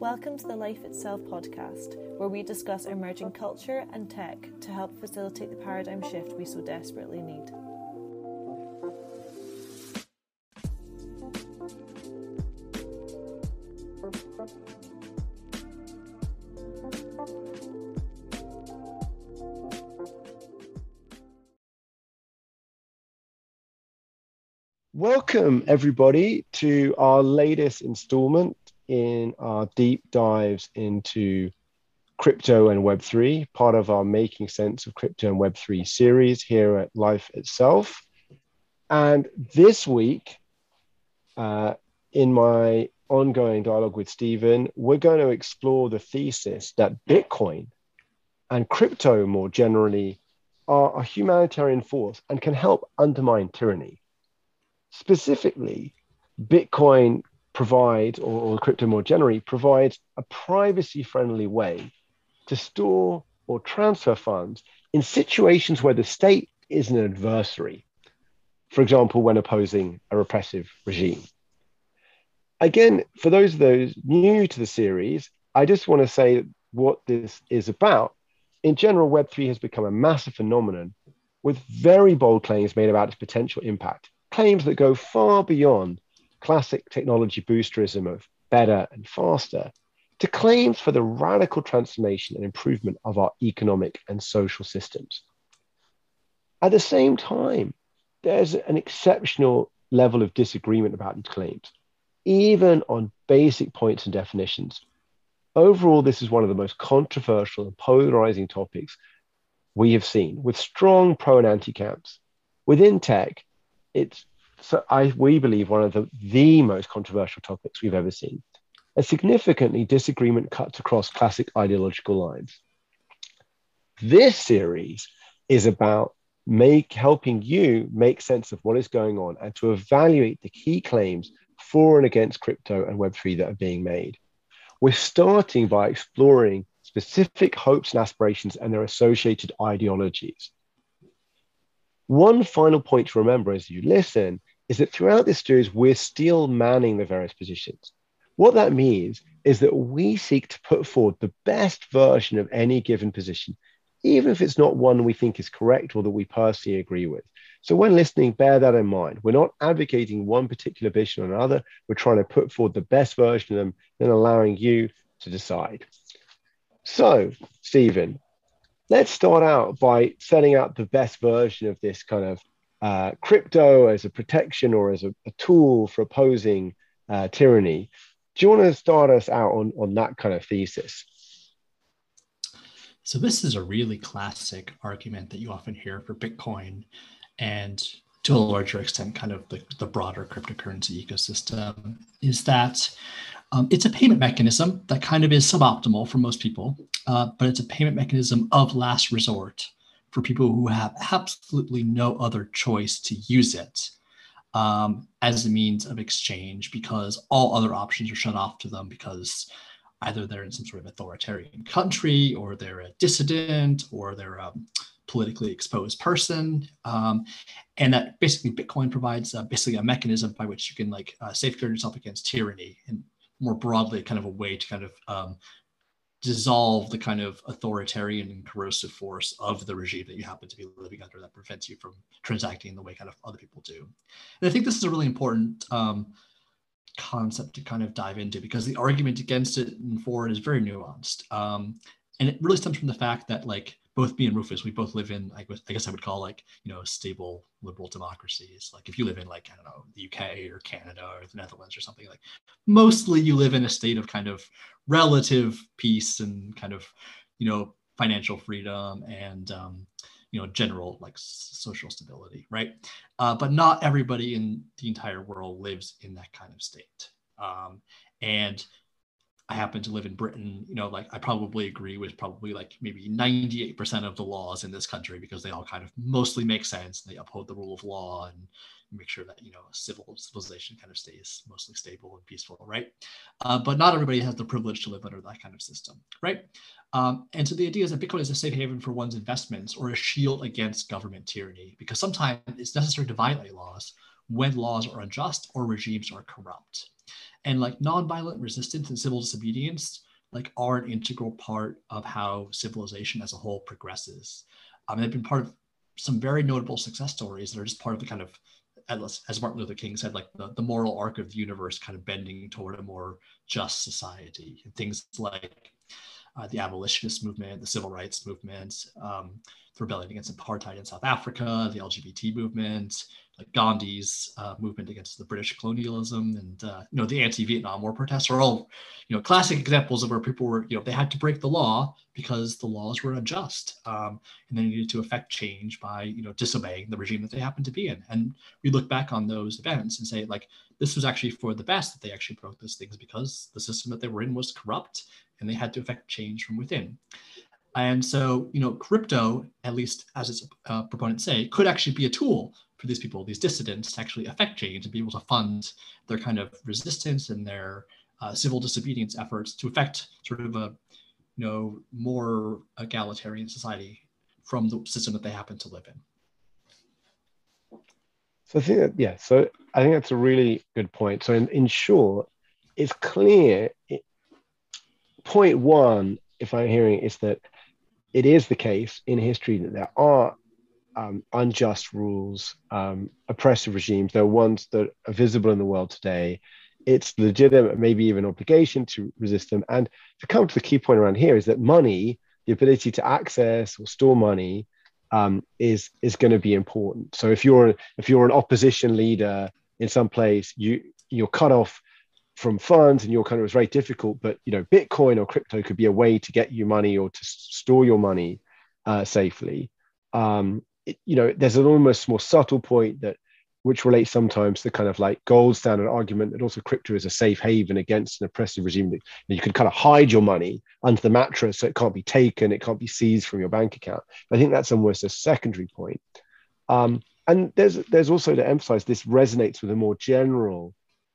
Welcome to the Life Itself podcast, where we discuss emerging culture and tech to help facilitate the paradigm shift we so desperately need. Welcome, everybody, to our latest installment in our deep dives into crypto and Web3, part of our Making Sense of Crypto and Web3 series here at Life Itself. And this week, uh, in my ongoing dialogue with Stephen, we're going to explore the thesis that Bitcoin and crypto more generally are a humanitarian force and can help undermine tyranny. Specifically, Bitcoin provides, or, or crypto more generally, provides a privacy friendly way to store or transfer funds in situations where the state is an adversary. For example, when opposing a repressive regime. Again, for those of those new to the series, I just want to say what this is about. In general, Web3 has become a massive phenomenon with very bold claims made about its potential impact, claims that go far beyond classic technology boosterism of better and faster to claims for the radical transformation and improvement of our economic and social systems. At the same time, there's an exceptional level of disagreement about these claims, even on basic points and definitions. Overall, this is one of the most controversial and polarizing topics we have seen, with strong pro and anti camps. Within tech, it's so I we believe one of the, the most controversial topics we've ever seen. A significantly, disagreement cuts across classic ideological lines. This series is about make helping you make sense of what is going on and to evaluate the key claims for and against crypto and Web3 that are being made. We're starting by exploring specific hopes and aspirations and their associated ideologies. One final point to remember as you listen is that throughout this series, we're steelmanning the various positions. What that means is that we seek to put forward the best version of any given position, even if it's not one we think is correct or that we personally agree with. So, when listening, bear that in mind. We're not advocating one particular position or another. We're trying to put forward the best version of them and allowing you to decide. So, Stephen, let's start out by setting out the best version of this kind of uh, crypto as a protection or as a, a tool for opposing uh, tyranny. Do you want to start us out on, on that kind of thesis? So, this is a really classic argument that you often hear for Bitcoin and to a larger extent, kind of the, the broader cryptocurrency ecosystem, is that um, it's a payment mechanism that kind of is suboptimal for most people, uh, but it's a payment mechanism of last resort for people who have absolutely no other choice to use it um, as a means of exchange because all other options are shut off to them because either they're in some sort of authoritarian country or they're a dissident or they're a politically exposed person um, and that basically bitcoin provides uh, basically a mechanism by which you can like uh, safeguard yourself against tyranny and more broadly kind of a way to kind of um, dissolve the kind of authoritarian and corrosive force of the regime that you happen to be living under that prevents you from transacting in the way kind of other people do. And I think this is a really important um, concept to kind of dive into because the argument against it and for it is very nuanced. Um, and it really stems from the fact that like both me and Rufus, we both live in, I guess I would call like, you know, stable liberal democracies. Like if you live in like, I don't know, the UK or Canada or the Netherlands or something like, mostly you live in a state of kind of relative peace and kind of, you know, financial freedom and, um, you know, general like social stability, right? Uh, but not everybody in the entire world lives in that kind of state. Um, and I happen to live in Britain, you know, like I probably agree with probably like maybe 98% of the laws in this country because they all kind of mostly make sense. They uphold the rule of law and make sure that, you know, civil civilization kind of stays mostly stable and peaceful, right? Uh, but not everybody has the privilege to live under that kind of system, right? Um, and so the idea is that Bitcoin is a safe haven for one's investments or a shield against government tyranny because sometimes it's necessary to violate laws when laws are unjust or regimes are corrupt. And like nonviolent resistance and civil disobedience like are an integral part of how civilization as a whole progresses. Um, they've been part of some very notable success stories that are just part of the kind of as Martin Luther King said, like the, the moral arc of the universe kind of bending toward a more just society. And things like uh, the abolitionist movement, the civil rights movement, um, the rebellion against apartheid in South Africa, the LGBT movement, like Gandhi's uh, movement against the British colonialism and uh, you know the anti-Vietnam War protests are all you know classic examples of where people were you know they had to break the law because the laws were unjust um, and they needed to affect change by you know disobeying the regime that they happened to be in. And we look back on those events and say like this was actually for the best that they actually broke those things because the system that they were in was corrupt and they had to affect change from within. And so, you know, crypto, at least as its uh, proponents say, could actually be a tool for these people, these dissidents, to actually affect change and be able to fund their kind of resistance and their uh, civil disobedience efforts to affect sort of a, you know, more egalitarian society from the system that they happen to live in. So I think that, yeah, so I think that's a really good point. So in, in short, it's clear. Point one, if I'm hearing, is that it is the case in history that there are um, unjust rules, um, oppressive regimes. There are ones that are visible in the world today. It's legitimate, maybe even obligation to resist them. And to come to the key point around here is that money, the ability to access or store money, um, is is going to be important. So if you're if you're an opposition leader in some place, you you're cut off from funds and your kind of was very difficult. But you know, Bitcoin or crypto could be a way to get you money or to store your money uh, safely. Um, it, you know, there's an almost more subtle point that which relates sometimes to the kind of like gold standard argument that also crypto is a safe haven against an oppressive regime that you can kind of hide your money under the mattress so it can't be taken, it can't be seized from your bank account. I think that's almost a secondary point. Um, and there's there's also to emphasize this resonates with a more general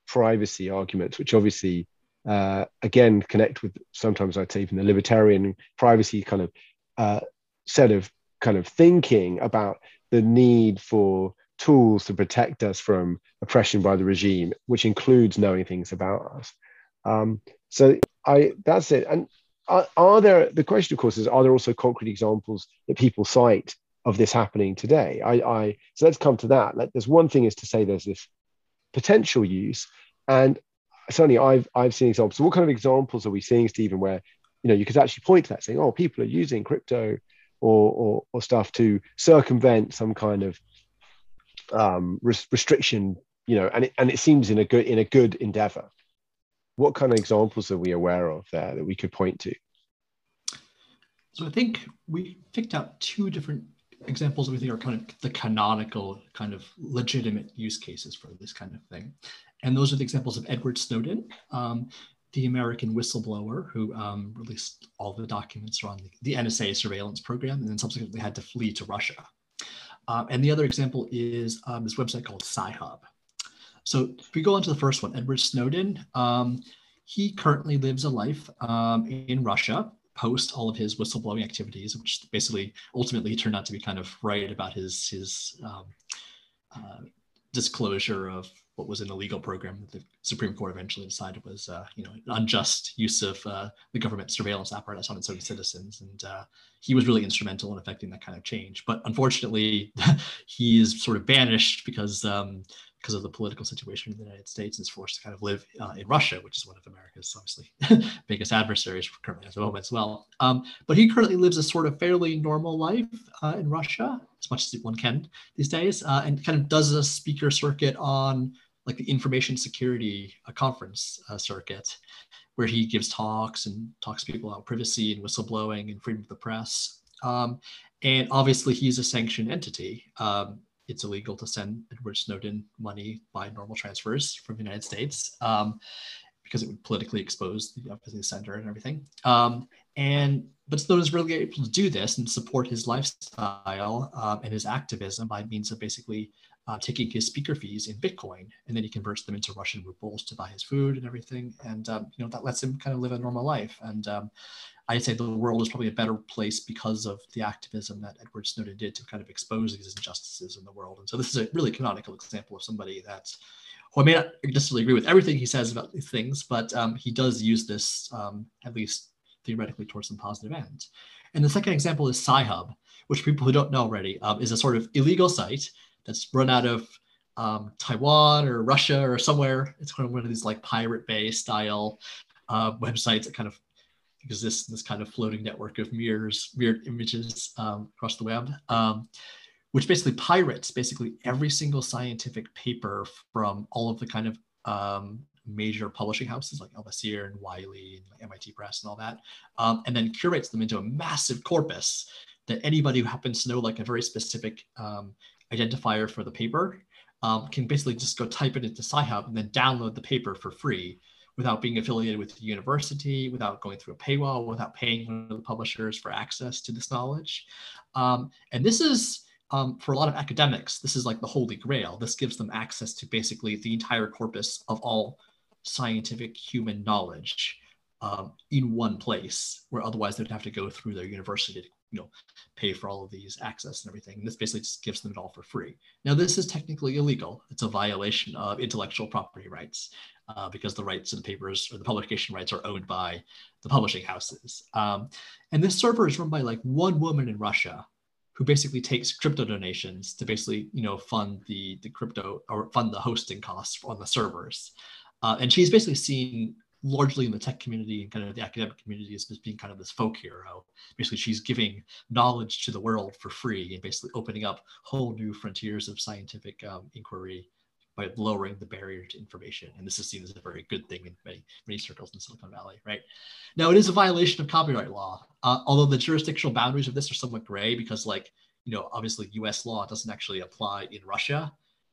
privacy arguments, which obviously uh, again connect with sometimes I'd say even the libertarian privacy kind of uh, set of kind of thinking about the need for tools to protect us from oppression by the regime, which includes knowing things about us. Um, so I that's it. And are, are, there the question, of course, is are there also concrete examples that people cite of this happening today? I, I so let's come to that. Like, there's one thing is to say there's this potential use, and certainly I've I've seen examples. So what kind of examples are we seeing, Stephen, where you know you could actually point to that, saying, "Oh, people are using crypto or or, or stuff to circumvent some kind of um, restriction, you know, and it, and it seems in a good in a good endeavor. What kind of examples are we aware of there that we could point to? So I think we picked up two different examples we think are kind of the canonical kind of legitimate use cases for this kind of thing. And those are the examples of Edward Snowden, um, the American whistleblower who um, released all the documents around the, the, NSA surveillance program and then subsequently had to flee to Russia. Um, and the other example is um, this website called Sci-Hub. So if we go on to the first one, Edward Snowden, um, he currently lives a life um, in Russia post all of his whistleblowing activities, which basically ultimately turned out to be kind of right about his his um, uh, disclosure of what was an illegal program that the Supreme Court eventually decided was, uh, you know, an unjust use of uh, the government surveillance apparatus on its own citizens. And uh, he was really instrumental in affecting that kind of change. But unfortunately, he is sort of banished because um, because of the political situation in the United States and is forced to kind of live uh, in Russia, which is one of America's obviously biggest adversaries currently at the moment as well. Um, but he currently lives a sort of fairly normal life uh, in Russia, as much as one can these days, uh, and kind of does a speaker circuit on like the information security uh, conference uh, circuit, where he gives talks and talks to people about privacy and whistleblowing and freedom of the press. Um, and obviously, he's a sanctioned entity. Um, it's illegal to send Edward Snowden money by normal transfers from the United States um, because it would politically expose the, the sender and everything. Um, and but Snowden's really able to do this and support his lifestyle um, and his activism by means of basically uh, taking his speaker fees in Bitcoin, and then he converts them into Russian rubles to buy his food and everything. And um, you know that lets him kind of live a normal life. And um, I'd say the world is probably a better place because of the activism that Edward Snowden did to kind of expose these injustices in the world. And so this is a really canonical example of somebody that's who I may not necessarily agree with everything he says about these things, but um, he does use this um, at least theoretically towards some positive end. And the second example is Sci-Hub, which people who don't know already um, is a sort of illegal site that's run out of um, Taiwan or Russia or somewhere. It's kind of one of these like Pirate Bay style uh, websites that kind of exists in this kind of floating network of mirrors, mirrored images um, across the web, um, which basically pirates basically every single scientific paper from all of the kind of um, major publishing houses like Elsevier and Wiley and MIT Press and all that, um, and then curates them into a massive corpus that anybody who happens to know like a very specific um, identifier for the paper um, can basically just go type it into Sci-Hub and then download the paper for free without being affiliated with the university, without going through a paywall, without paying one of the publishers for access to this knowledge. Um, and this is, um, for a lot of academics, this is like the holy grail. This gives them access to basically the entire corpus of all scientific human knowledge um, in one place, where otherwise they'd have to go through their university to you know pay for all of these access and everything. And this basically just gives them it all for free. Now this is technically illegal. It's a violation of intellectual property rights uh, because the rights the papers or the publication rights are owned by the publishing houses. Um, and this server is run by like one woman in Russia who basically takes crypto donations to basically you know fund the the crypto or fund the hosting costs on the servers. Uh, and she's basically seen largely in the tech community and kind of the academic community as being kind of this folk hero. Basically, she's giving knowledge to the world for free and basically opening up whole new frontiers of scientific um, inquiry by lowering the barrier to information. And this is seen as a very good thing in many, many circles in Silicon Valley, right? Now, it is a violation of copyright law, uh, although the jurisdictional boundaries of this are somewhat gray because, like, you know, obviously US law doesn't actually apply in Russia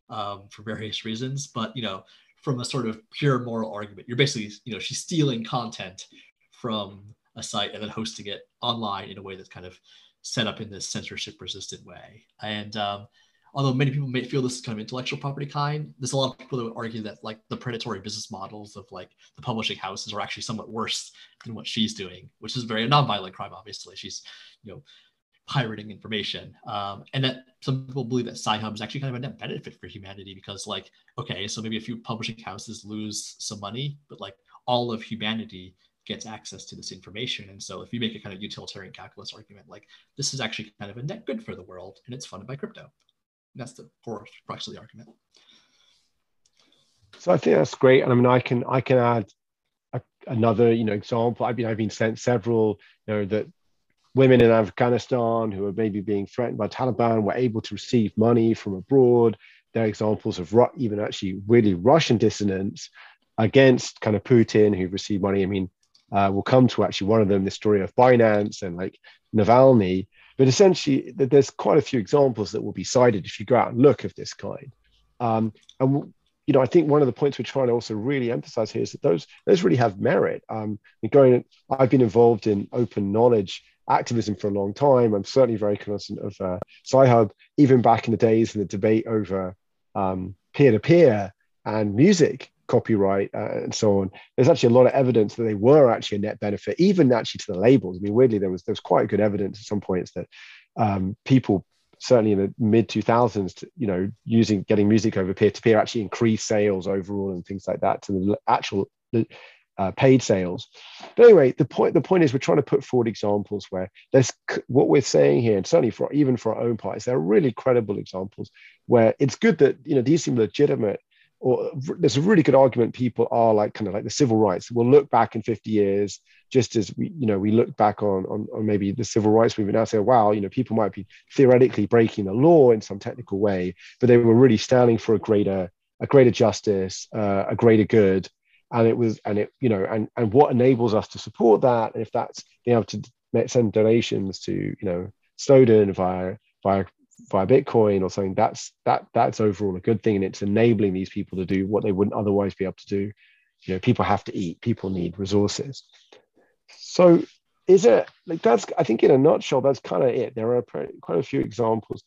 um, for various reasons. But, you know, from a sort of pure moral argument. You're basically, you know, she's stealing content from a site and then hosting it online in a way that's kind of set up in this censorship resistant way. And um, although many people may feel this is kind of intellectual property kind, there's a lot of people that would argue that like the predatory business models of like the publishing houses are actually somewhat worse than what she's doing, which is very non-violent crime. Obviously, she's you know pirating information. Um, and that some people believe that Sci-Hub is actually kind of a net benefit for humanity because, like, okay, so maybe a few publishing houses lose some money, but like all of humanity gets access to this information. And so if you make a kind of utilitarian calculus argument, like this is actually kind of a net good for the world and it's funded by crypto. And that's the core crux of the argument. So I think that's great. And I mean, I can I can add a, another you know example. I've been I've been sent several you know that women in Afghanistan who are maybe being threatened by Taliban were able to receive money from abroad. There are examples of even actually really Russian dissidents against kind of Putin who received money. I mean, uh, we'll come to actually one of them, the story of Binance and like Navalny. But essentially, there's quite a few examples that will be cited if you go out and look of this kind. Um, and you know, I think one of the points we're trying to also really emphasize here is that those those really have merit. Um, going, I've been involved in open knowledge activism for a long time. I'm certainly very cognizant of uh, Sci-Hub, even back in the days in the debate over um, peer-to-peer and music copyright uh, and so on. There's actually a lot of evidence that they were actually a net benefit, even actually to the labels. I mean, weirdly, there was there was quite good evidence at some points that um, people certainly in the mid 2000s you know using getting music over peer to peer actually increased sales overall and things like that to the actual uh, paid sales. But anyway, the point the point is we're trying to put forward examples where there's what we're saying here, and certainly for even for our own parties, there are really credible examples where it's good that you know these seem legitimate. Or there's a really good argument. People are like kind of like the civil rights. We'll look back in 50 years, just as we you know we look back on on, on maybe the civil rights movement. Now say, wow, you know, people might be theoretically breaking the law in some technical way, but they were really standing for a greater a greater justice, uh, a greater good, and it was and it you know and and what enables us to support that if that's being able to send donations to you know Snowden via via via Bitcoin or something that's that that's overall a good thing and it's enabling these people to do what they wouldn't otherwise be able to do. You know people have to eat people need resources. So is it like that's i think in a nutshell that's kind of it. There are quite a few examples.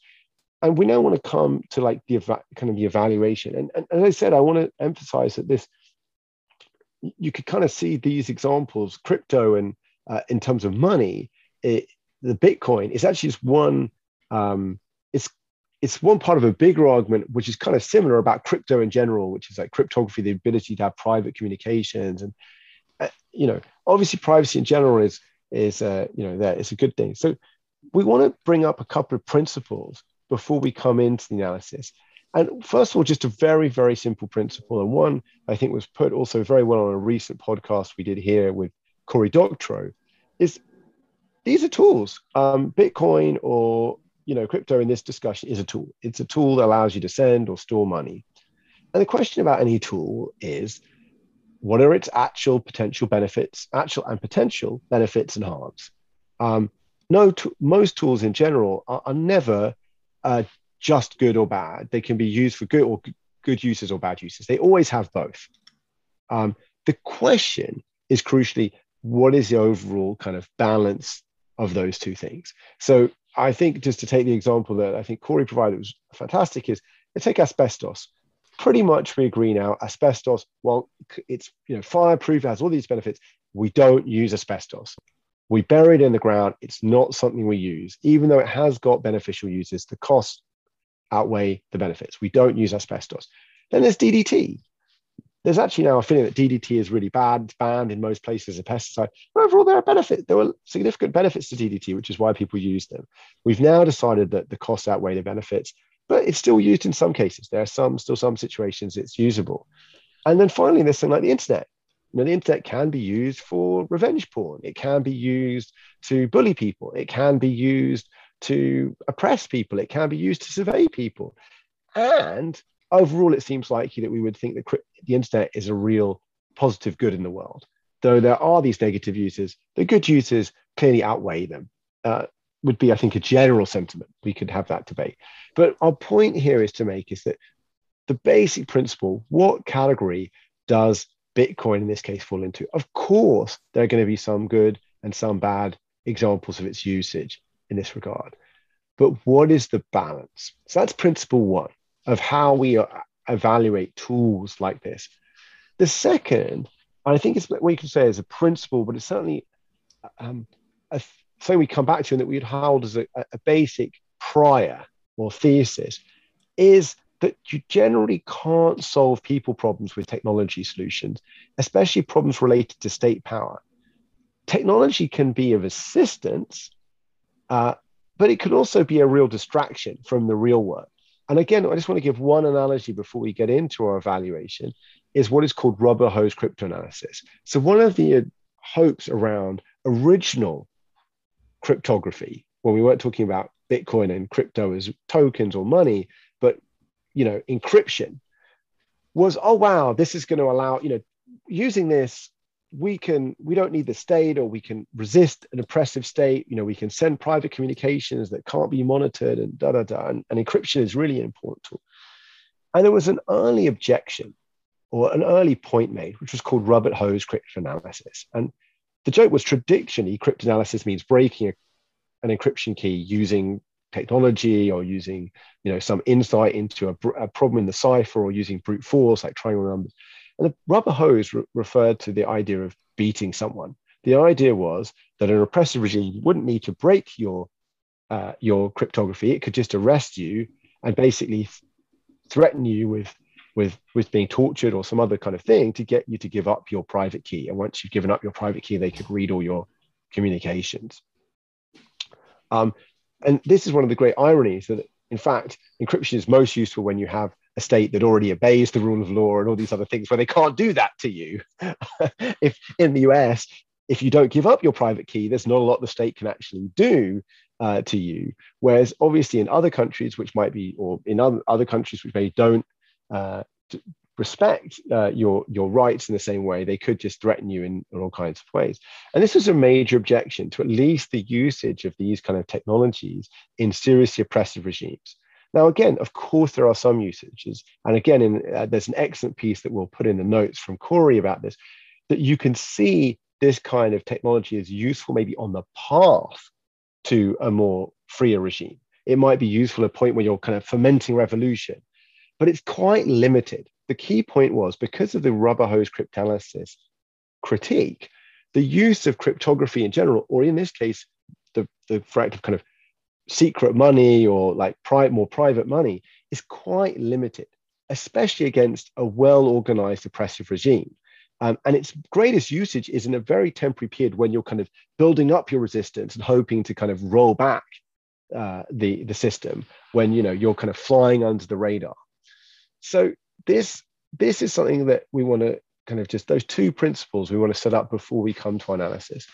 And we now want to come to like the kind of the evaluation. And, and as i said i want to emphasize that this you could kind of see these examples, crypto and uh, in terms of money, it, the Bitcoin is actually just one. Um, it's it's one part of a bigger argument, which is kind of similar about crypto in general, which is like cryptography, the ability to have private communications, and uh, you know, obviously, privacy in general is is uh, you know that it's a good thing. So we want to bring up a couple of principles before we come into the analysis. And first of all, just a very, very simple principle. And one I think was put also very well on a recent podcast we did here with Cory Doctorow is these are tools. Um, Bitcoin or you know crypto in this discussion is a tool. It's a tool that allows you to send or store money. And the question about any tool is what are its actual potential benefits, actual and potential benefits and harms? Um, no, t- most tools in general are, are never uh, just good or bad. They can be used for good or good uses or bad uses. They always have both. Um, the question is crucially, what is the overall kind of balance of those two things? So I think just to take the example that I think Cory provided was fantastic is take asbestos. Pretty much we agree now, asbestos, well, it's you know fireproof, has all these benefits. We don't use asbestos. We bury it in the ground. It's not something we use, even though it has got beneficial uses. The costs outweigh the benefits. We don't use asbestos. Then there's DDT. There's actually now a feeling that DDT is really bad. It's banned in most places as a pesticide. But overall, there are benefits. There were significant benefits to DDT, which is why people use them. We've now decided that the costs outweigh the benefits, but it's still used in some cases. There are some, still some situations it's usable. And then finally, there's something like the internet. You know, the internet can be used for revenge porn. It can be used to bully people. It can be used to oppress people. It can be used to survey people. And overall, it seems likely that we would think that the internet is a real positive good in the world. Though there are these negative uses, the good uses clearly outweigh them. Uh, would be, I think, a general sentiment. We could have that debate. But our point here is to make is that the basic principle what category does Bitcoin in this case fall into? Of course, there are going to be some good and some bad examples of its usage in this regard. But what is the balance? So that's principle one of how we evaluate tools like this. The second, I think it's what you can say as a principle, but it's certainly um, a thing we come back to and that we'd hold as a, a basic prior or thesis is that you generally can't solve people problems with technology solutions, especially problems related to state power. Technology can be of assistance, uh, but it could also be a real distraction from the real work. And again, I just want to give one analogy before we get into our evaluation is what is called rubber hose cryptanalysis. So one of the uh, hopes around original cryptography, when we weren't talking about Bitcoin and crypto as tokens or money, but you know, encryption was, oh wow, this is going to allow, you know, using this, we can, we don't need the state or we can resist an oppressive state. You know, we can send private communications that can't be monitored and da da da. And, and encryption is really an important tool. And there was an early objection or an early point made, which was called rubber hose cryptanalysis. And the joke was traditionally cryptanalysis means breaking a, an encryption key using technology or using you know some insight into a, a, problem in the cipher or using brute force like triangle numbers and the rubber hose re- referred to the idea of beating someone. The idea was that an oppressive regime wouldn't need to break your uh, your cryptography. It could just arrest you and basically th- threaten you with with with being tortured or some other kind of thing to get you to give up your private key. And once you've given up your private key they could read all your communications. Um, and this is one of the great ironies that, in fact, encryption is most useful when you have a state that already obeys the rule of law and all these other things where they can't do that to you. if in the US, if you don't give up your private key, there's not a lot the state can actually do uh, to you. Whereas obviously in other countries, which might be, or in other, countries which maybe don't uh, respect uh, your your rights in the same way, they could just threaten you in, in all kinds of ways. And this was a major objection to at least the usage of these kind of technologies in seriously oppressive regimes. Now, again, of course, there are some usages, and again, in, uh, there's an excellent piece that we'll put in the notes from Cory about this, that you can see this kind of technology is useful maybe on the path to a more freer regime. It might be useful at a point where you're kind of fermenting revolution, but it's quite limited the key point was because of the rubber hose cryptanalysis critique, the use of cryptography in general, or in this case, the, the fact of kind of secret money or like pri- more private money is quite limited, especially against a well organized oppressive regime. Um, and its greatest usage is in a very temporary period when you're kind of building up your resistance and hoping to kind of roll back uh, the, the system when you know you're kind of flying under the radar. So this this is something that we want to kind of just those two principles we want to set up before we come to analysis.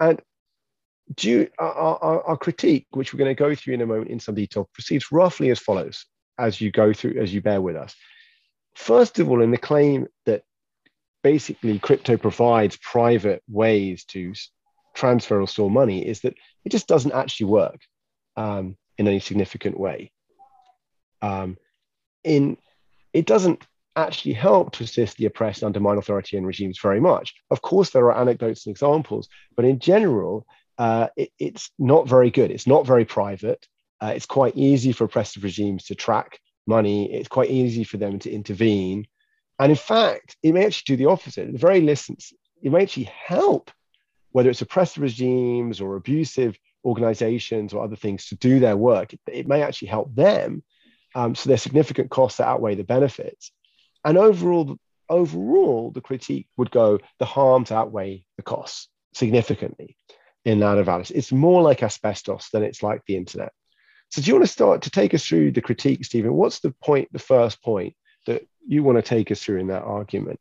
And our, our, our, critique, which we're going to go through in a moment in some detail, proceeds roughly as follows as you go through, as you bear with us. First of all, in the claim that basically crypto provides private ways to transfer or store money, is that it just doesn't actually work um, in any significant way. Um, in it doesn't actually help to assist the oppressed undermine authoritarian regimes very much. Of course, there are anecdotes and examples, but in general, uh, it, it's not very good. It's not very private. Uh, it's quite easy for oppressive regimes to track money. It's quite easy for them to intervene. And in fact, it may actually do the opposite. The very least, it may actually help, whether it's oppressive regimes or abusive organizations or other things to do their work. It, it may actually help them. Um, so there's significant costs that outweigh the benefits. And overall, overall, the critique would go the harms outweigh the costs significantly in analysis. It's more like asbestos than it's like the internet. So do you want to start to take us through the critique, Stephen? What's the point, the first point that you want to take us through in that argument?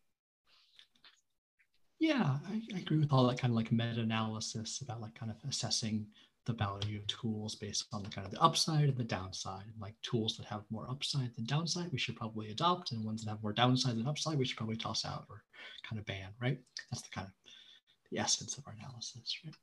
Yeah, I, I agree with all that kind of like meta-analysis about like kind of assessing the value of tools based on the kind of the upside and the downside. And like tools that have more upside than downside, we should probably adopt, and ones that have more downside than upside, we should probably toss out or kind of ban, right? That's the kind of the essence of our analysis, right?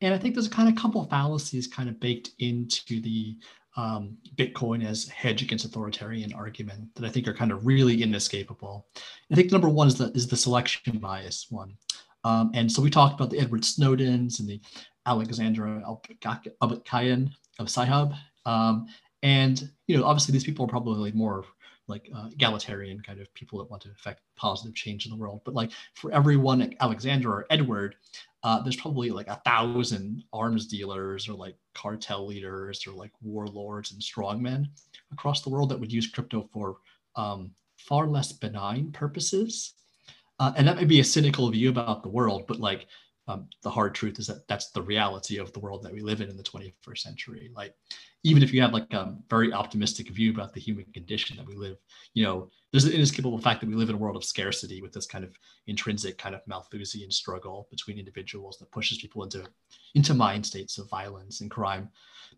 And I think there's a kind of a couple of fallacies kind of baked into the um, Bitcoin as hedge against authoritarian argument that I think are kind of really inescapable. I think number one is the is the selection bias one. Um, and so we talked about the Edward Snowdens and the Alexandra Elbakyan of Sci-Hub. Um, and, you know, obviously these people are probably more like uh, egalitarian kind of people that want to affect positive change in the world. But like for every one Alexander or Edward, uh, there's probably like a thousand arms dealers or like cartel leaders or like warlords and strongmen across the world that would use crypto for um, far less benign purposes. Uh, and that may be a cynical view about the world, but like um, the hard truth is that that's the reality of the world that we live in in the 21st century. Like even if you have like a very optimistic view about the human condition that we live you know there's an inescapable fact that we live in a world of scarcity with this kind of intrinsic kind of malthusian struggle between individuals that pushes people into into mind states of violence and crime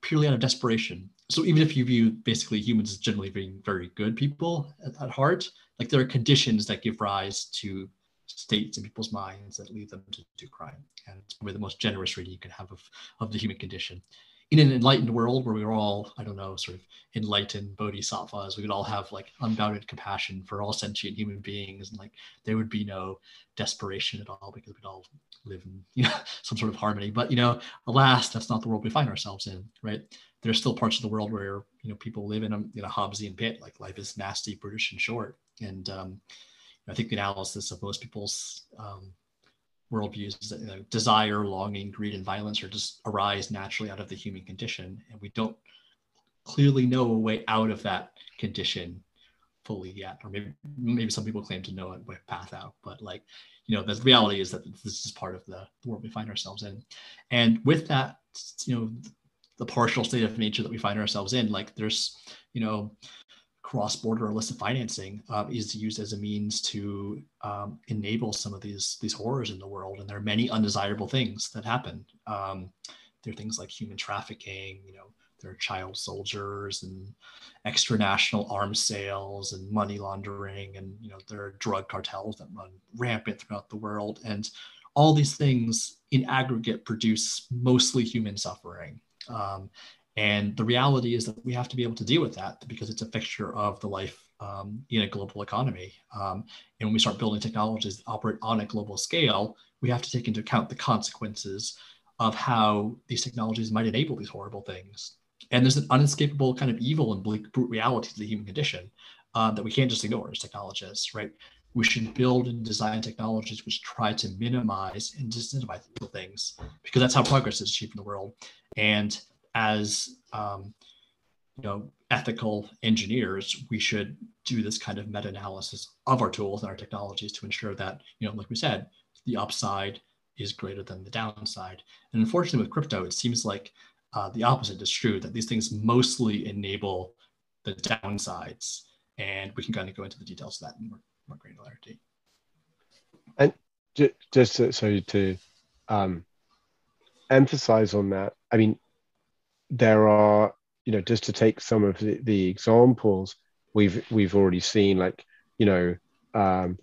purely out of desperation. So even if you view basically humans as generally being very good people at, at heart like there are conditions that give rise to states in people's minds that lead them to do crime. And it's probably the most generous reading you can have of, of the human condition. In an enlightened world where we are all, I don't know, sort of enlightened bodhisattvas, we would all have like unbounded compassion for all sentient human beings, and like there would be no desperation at all because we'd all live in you know some sort of harmony. But you know, alas, that's not the world we find ourselves in, right? There's still parts of the world where you know people live in a in a Hobbesian pit, like life is nasty, brutish, and short, and um, I think the analysis of most people's um, worldviews is that you know, desire, longing, greed, and violence are just arise naturally out of the human condition, and we don't clearly know a way out of that condition fully yet, or maybe maybe some people claim to know a path out, but like you know, the reality is that this is part of the, the world we find ourselves in, and with that, you know, the partial state of nature that we find ourselves in, like there's you know cross-border illicit financing uh, is used as a means to um, enable some of these these horrors in the world. And there are many undesirable things that happen. Um, there are things like human trafficking. You know, there are child soldiers and extra-national arms sales and money laundering, and you know there are drug cartels that run rampant throughout the world. And all these things in aggregate produce mostly human suffering. Um, and the reality is that we have to be able to deal with that because it's a fixture of the life um, in a global economy. Um, and when we start building technologies that operate on a global scale, we have to take into account the consequences of how these technologies might enable these horrible things. And there's an unescapable kind of evil and bleak brute reality to the human condition uh, that we can't just ignore as technologists, right? We should build and design technologies which try to minimize and disincentivize things because that's how progress is achieved in the world. And as um, you know ethical engineers, we should do this kind of meta-analysis of our tools and our technologies to ensure that you know, like we said, the upside is greater than the downside. And unfortunately, with crypto, it seems like uh, the opposite is true. That these things mostly enable the downsides, and we can kind of go into the details of that in more, more granularity. And just so to um, emphasize on that, I mean, there are, you know, just to take some of the, the examples we've we've already seen, like, you know, um,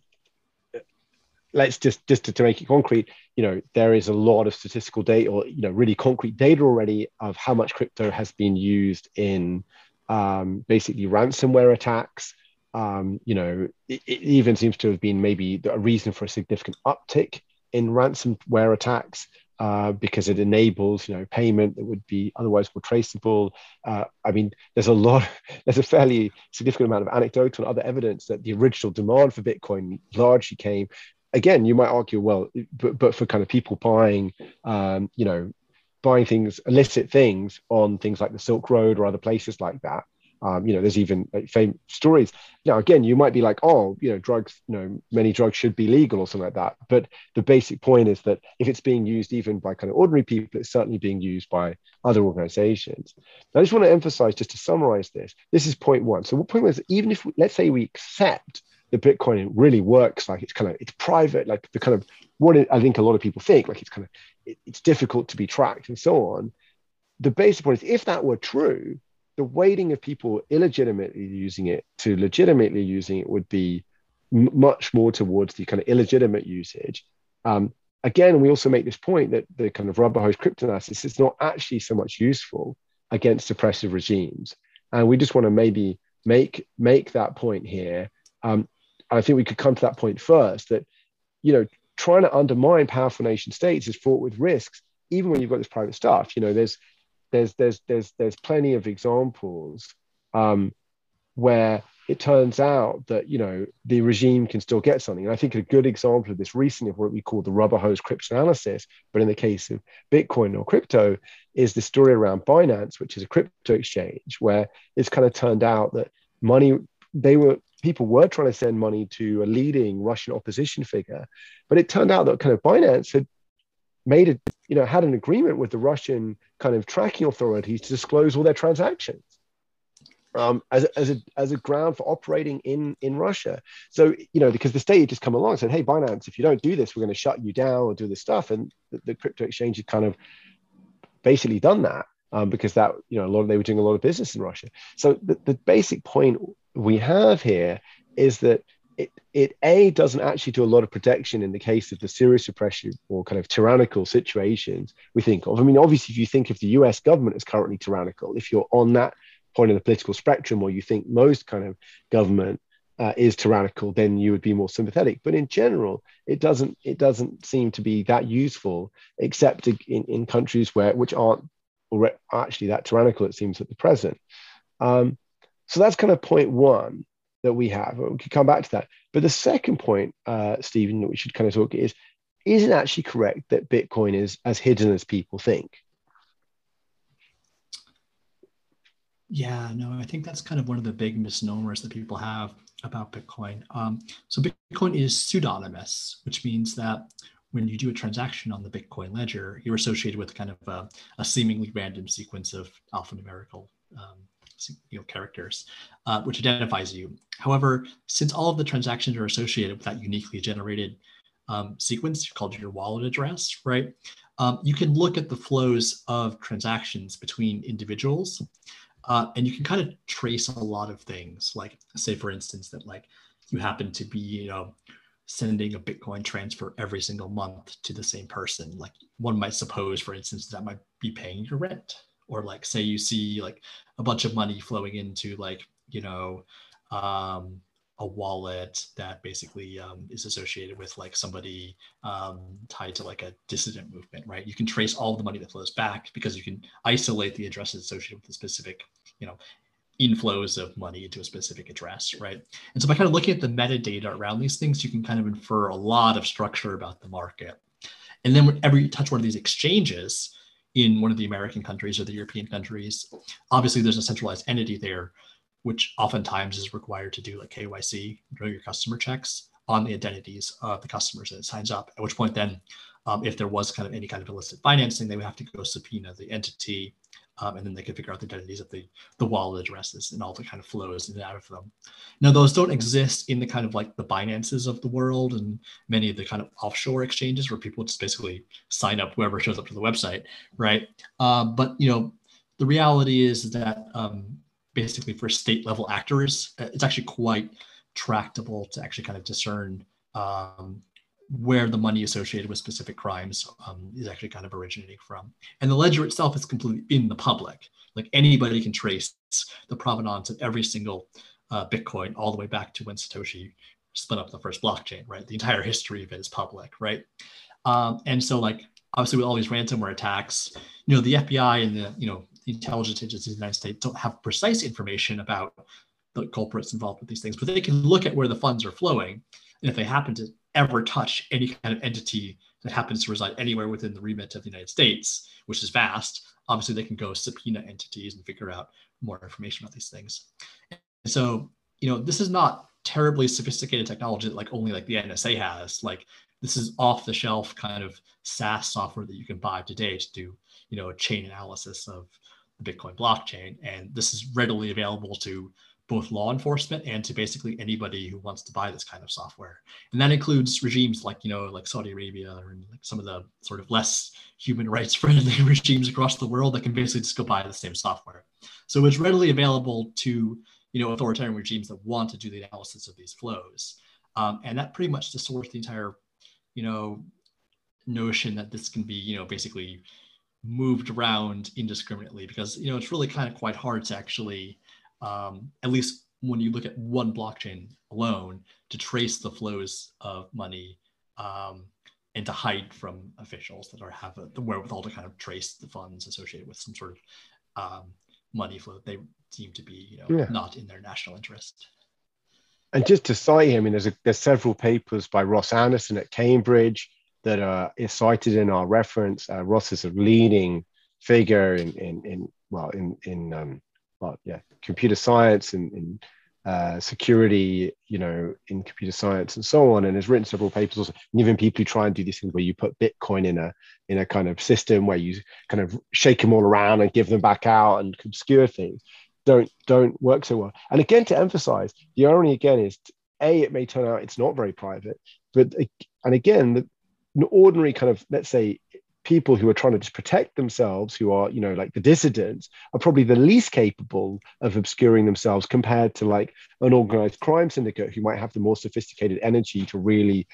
let's just just to, to make it concrete, you know, there is a lot of statistical data, or you know, really concrete data already of how much crypto has been used in um, basically ransomware attacks. Um, you know, it, it, even seems to have been maybe a reason for a significant uptick in ransomware attacks uh, because it enables, you know, payment that would be otherwise more traceable. Uh, I mean, there's a lot, there's a fairly significant amount of anecdotal and other evidence that the original demand for Bitcoin largely came. Again, you might argue, well, but, but for kind of people buying, um, you know, buying things, illicit things on things like the Silk Road or other places like that. Um, you know, there's even like, famous stories. Now, again, you might be like, oh, you know, drugs, you know, many drugs should be legal or something like that. But the basic point is that if it's being used even by kind of ordinary people, it's certainly being used by other organizations. I just want to emphasize, just to summarize this, this is point one. So, what point was even if, let's say, we accept that Bitcoin really works, like it's kind of it's private, like the kind of what I think a lot of people think, like it's kind of it, it's difficult to be tracked and so on. The basic point is, if that were true, the weighting of people illegitimately using it to legitimately using it would be m- much more towards the kind of illegitimate usage. Um, again, we also make this point that the kind of rubber hose cryptanalysis is not actually so much useful against oppressive regimes, and we just want to maybe make make that point here. Um, I think we could come to that point first that, you know, trying to undermine powerful nation states is fraught with risks, even when you've got this private stuff. You know, there's there's there's there's there's plenty of examples um, where it turns out that you know the regime can still get something. And I think a good example of this recently of what we call the rubber hose cryptanalysis, but in the case of Bitcoin or crypto, is the story around Binance, which is a crypto exchange, where it's kind of turned out that money they were people were trying to send money to a leading Russian opposition figure, but it turned out that kind of Binance had made it, you know, had an agreement with the Russian kind of tracking authorities to disclose all their transactions. Um, as, a, as, a, as a ground for operating in, in Russia. So, you know, because the state had just come along and said, hey, Binance, if you don't do this, we're going to shut you down or do this stuff. And the, the crypto exchange had kind of basically done that um, because that, you know, a lot of, they were doing a lot of business in Russia. So the, the basic point we have here is that it, it a doesn't actually do a lot of protection in the case of the serious oppression or kind of tyrannical situations we think of. I mean, obviously, if you think of the U.S. government as currently tyrannical, if you're on that point of the political spectrum, or you think most kind of government uh, is tyrannical, then you would be more sympathetic. But in general, it doesn't it doesn't seem to be that useful, except in, in countries where which aren't actually that tyrannical. It seems at the present. Um, so that's kind of point one that we have. We could come back to that. But the second point, uh, Stephen, that we should kind of talk is, is it actually correct that Bitcoin is as hidden as people think? Yeah, no, I think that's kind of one of the big misnomers that people have about Bitcoin. Um, so Bitcoin is pseudonymous, which means that when you do a transaction on the Bitcoin ledger, you're associated with kind of a, a seemingly random sequence of alphanumerical um, you know, characters, uh, which identifies you. However, since all of the transactions are associated with that uniquely generated um, sequence called your wallet address, right? Um, you can look at the flows of transactions between individuals, uh, and you can kind of trace a lot of things. Like, say, for instance, that like you happen to be, you know, sending a Bitcoin transfer every single month to the same person. Like one might suppose, for instance, that might be paying your rent, or like say you see like a bunch of money flowing into like you know um, a wallet that basically um, is associated with like somebody um, tied to like a dissident movement right? You can trace all the money that flows back because you can isolate the addresses associated with the specific you know inflows of money into a specific address right? And so by kind of looking at the metadata around these things you can kind of infer a lot of structure about the market. And then whenever you touch one of these exchanges in one of the American countries or the European countries, obviously there's a centralized entity there, which oftentimes is required to do like KYC, know your customer checks on the identities of the customers that it signs up. At which point, then, um, if there was kind of any kind of illicit financing, they would have to go subpoena the entity um, and then they can figure out the identities of the, the wallet addresses and all the kind of flows in and out of them. Now, those don't exist in the kind of like the Binances of the world and many of the kind of offshore exchanges where people just basically sign up whoever shows up to the website, right? Um, but you know, the reality is that um, basically for state level actors, uh, it's actually quite tractable to actually kind of discern um, where the money associated with specific crimes um, is actually kind of originating from. And the ledger itself is completely in the public. Like anybody can trace the provenance of every single uh, Bitcoin all the way back to when Satoshi spun up the first blockchain, right? The entire history of it is public, right? Um, and so like obviously with all these ransomware attacks, you know, the FBI and the, you know, the intelligence agencies of the United States don't have precise information about the culprits involved with these things, but they can look at where the funds are flowing. And if they happen to ever touch any kind of entity that happens to reside anywhere within the remit of the United States, which is vast, obviously they can go subpoena entities and figure out more information about these things. And so, you know, this is not terribly sophisticated technology that like only like the NSA has. Like this is off the shelf kind of SaaS software that you can buy today to do, you know, a chain analysis of the Bitcoin blockchain. And this is readily available to both law enforcement and to basically anybody who wants to buy this kind of software. And that includes regimes like, you know, like Saudi Arabia or like some of the sort of less human rights friendly regimes across the world that can basically just go buy the same software. So it's readily available to, you know, authoritarian regimes that want to do the analysis of these flows. Um, and that pretty much distorts the entire, you know, notion that this can be, you know, basically moved around indiscriminately because, you know, it's really kind of quite hard to actually um, at least when you look at one blockchain alone, to trace the flows of money um, and to hide from officials that are have a, the wherewithal to kind of trace the funds associated with some sort of um, money flow that they seem to be, you know, yeah. not in their national interest. And just to cite him, I mean, there's, a, there's several papers by Ross Anderson at Cambridge that are cited in our reference. Uh, Ross is a leading figure in, in, in well, in, in um, yeah, computer science and, and uh, security, you know, in computer science and so on, and has written several papers also. And even people who try and do these things where you put Bitcoin in a in a kind of system where you kind of shake them all around and give them back out and obscure things, don't don't work so well. And again, to emphasize, the irony again is, a it may turn out it's not very private, but and again, the, ordinary kind of let's say people who are trying to just protect themselves, who are, you know, like the dissidents, are probably the least capable of obscuring themselves compared to like an organized crime syndicate who might have the more sophisticated energy to really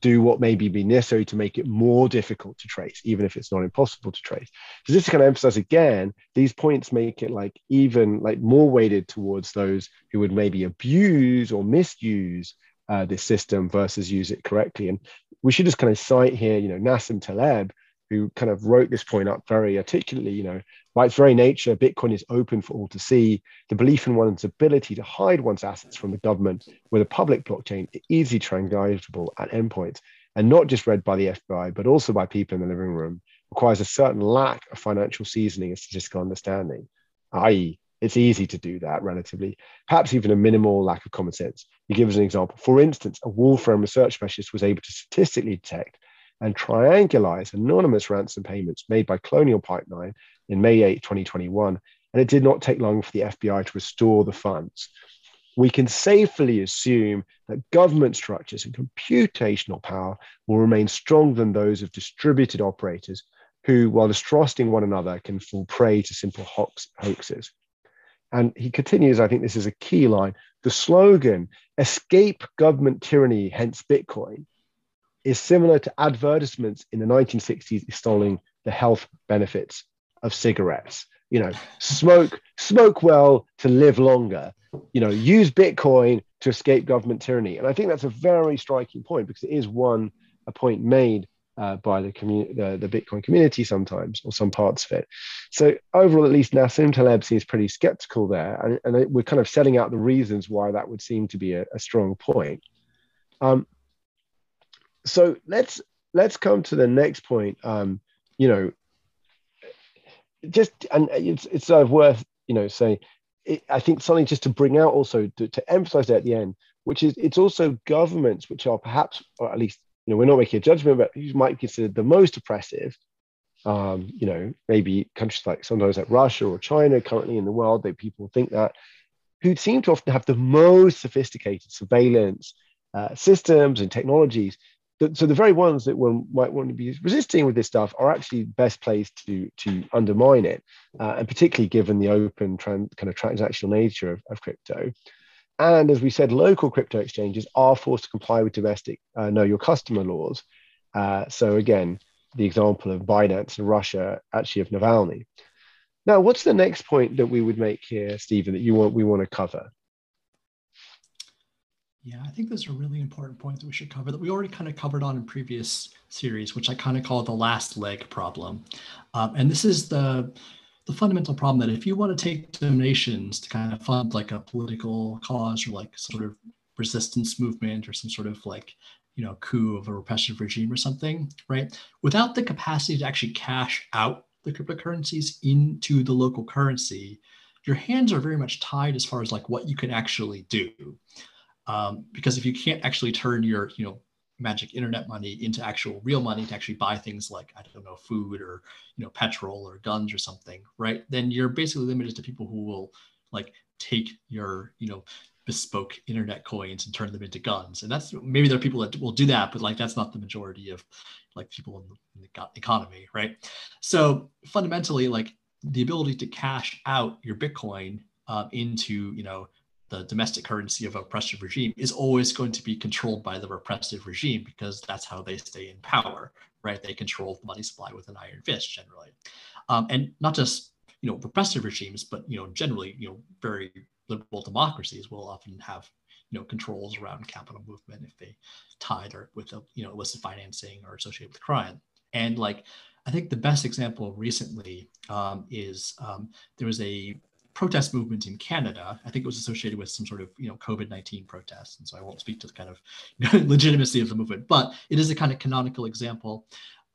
do what maybe be necessary to make it more difficult to trace, even if it's not impossible to trace. So just to kind of emphasize again, these points make it like even like more weighted towards those who would maybe abuse or misuse uh, this system versus use it correctly. And we should just kind of cite here, you know, Nassim Taleb, who kind of wrote this point up very articulately, you know, by its very nature, Bitcoin is open for all to see. The belief in one's ability to hide one's assets from the government with a public blockchain is easily triangulable at endpoints, and not just read by the FBI, but also by people in the living room, requires a certain lack of financial seasoning and statistical understanding, i.e., it's easy to do that relatively, perhaps even a minimal lack of common sense. He gives an example. For instance, a Wolfram research specialist was able to statistically detect and triangulate anonymous ransom payments made by Colonial Pipeline in May 8, 2021, and it did not take long for the FBI to restore the funds. We can safely assume that government structures and computational power will remain stronger than those of distributed operators who, while distrusting one another, can fall prey to simple hoax- hoaxes. And he continues, I think this is a key line the slogan, escape government tyranny, hence Bitcoin, is similar to advertisements in the 1960s extolling the health benefits of cigarettes. You know, smoke, smoke well to live longer. You know, use Bitcoin to escape government tyranny. And I think that's a very striking point because it is one a point made uh, by the, community, the, the Bitcoin community sometimes, or some parts of it. So overall, at least Nassim Taleb seems pretty skeptical there, and, and we're kind of setting out the reasons why that would seem to be a, a strong point. Um, so let's let's come to the next point. Um, you know, just and it's it's sort of worth you know saying. It, I think something just to bring out also to, to emphasize at the end, which is it's also governments which are perhaps, or at least you know, we're not making a judgment, but who might be considered the most oppressive. Um, you know, maybe countries like sometimes like Russia or China currently in the world, that people think that, who seem to often have the most sophisticated surveillance uh, systems and technologies. So the very ones that one might want to be resisting with this stuff are actually best placed to to undermine it, uh, and particularly given the open trans, kind of transactional nature of, of crypto. And as we said, local crypto exchanges are forced to comply with domestic uh, know your customer laws. Uh, so again, the example of Binance in Russia, actually of Navalny. Now, what's the next point that we would make here, Stephen, that you want we want to cover? Yeah, I think those are really important points that we should cover that we already kind of covered on in previous series, which I kind of call the last leg problem. Um, and this is the the fundamental problem that if you want to take donations to kind of fund like a political cause or like sort of resistance movement or some sort of like you know coup of a repressive regime or something right without the capacity to actually cash out the cryptocurrencies into the local currency your hands are very much tied as far as like what you can actually do um, because if you can't actually turn your you know magic internet money into actual real money to actually buy things like I don't know food or you know petrol or guns or something, right? Then you're basically limited to people who will like take your you know bespoke internet coins and turn them into guns. And that's maybe there are people that will do that, but like that's not the majority of like people in the, in the economy, right? So fundamentally, like the ability to cash out your Bitcoin uh, into you know the domestic currency of a oppressive regime is always going to be controlled by the repressive regime because that's how they stay in power, right? They control the money supply with an iron fist generally, um, and not just you know repressive regimes, but you know generally you know very liberal democracies will often have you know controls around capital movement if they tied or with a, you know illicit financing or associated with crime, and like. I think the best example recently um, is um, there was a protest movement in Canada. I think it was associated with some sort of you know COVID nineteen protests, and so I won't speak to the kind of legitimacy of the movement, but it is a kind of canonical example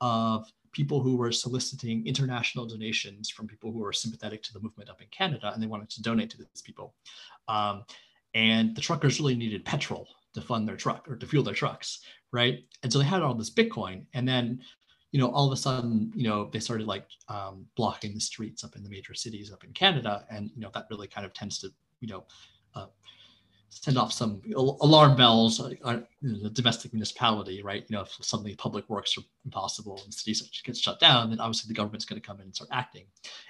of people who were soliciting international donations from people who were sympathetic to the movement up in Canada, and they wanted to donate to these people. Um, and the truckers really needed petrol to fund their truck or to fuel their trucks, right? And so they had all this Bitcoin, and then you know, all of a sudden, you know, they started like um, blocking the streets up in the major cities up in Canada, and you know that really kind of tends to, you know, uh, send off some alarm bells. Uh, uh the domestic municipality, right? You know, if suddenly public works are impossible and cities gets shut down, then obviously the government's going to come in and start acting.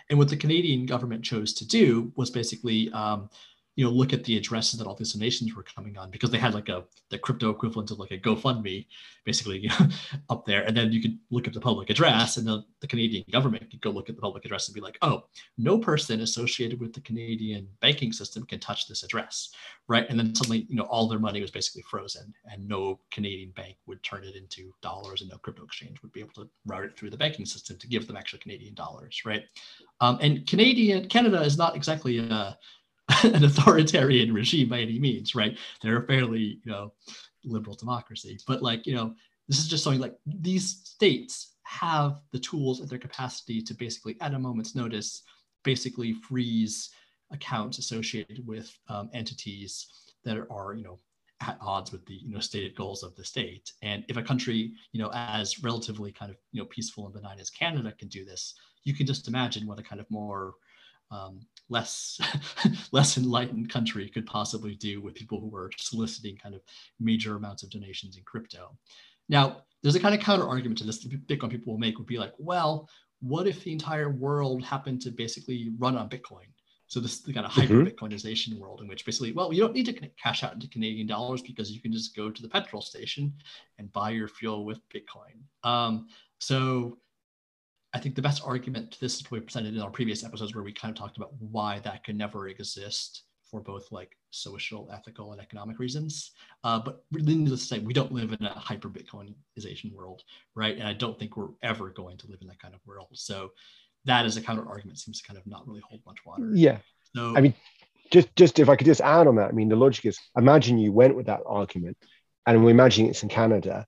And what the Canadian government chose to do was basically um, you know look at the addresses that all these donations were coming on because they had like a the crypto equivalent of like a GoFundMe basically you know, up there, and then you could look at the public address, and the, the Canadian government could go look at the public address and be like, oh, no person associated with the Canadian banking system can touch this address, right? And then suddenly you know all their money was basically frozen, and no Canadian bank would turn it into dollars, and no crypto exchange would be able to route it through the banking system to give them actual Canadian dollars, right? Um, and Canadian Canada is not exactly a an authoritarian regime by any means, right? They're a fairly, you know, liberal democracy. But like, you know, this is just something like these states have the tools at their capacity to basically, at a moment's notice, basically freeze accounts associated with um, entities that are, you know, at odds with the you know stated goals of the state. And if a country, you know, as relatively kind of you know peaceful and benign as Canada can do this, you can just imagine what a kind of more um, less less enlightened country could possibly do with people who were soliciting kind of major amounts of donations in crypto. Now, there's a kind of counter argument to this that Bitcoin people will make would be like, well, what if the entire world happened to basically run on Bitcoin? So this is the kind of hyper mm-hmm. Bitcoinization mm-hmm. world in which basically, well, you don't need to cash out into Canadian dollars because you can just go to the petrol station and buy your fuel with Bitcoin. Um, so I think the best argument to this is what we presented in our previous episodes where we kind of talked about why that could never exist for both like social, ethical, and economic reasons. Uh, but needless to say, we don't live in a hyper Bitcoinization world, right? And I don't think we're ever going to live in that kind of world. So that as a counter argument seems to kind of not really hold much water. Yeah. So I mean, just just if I could just add on that, I mean, the logic is imagine you went with that argument, and we're imagining it's in Canada.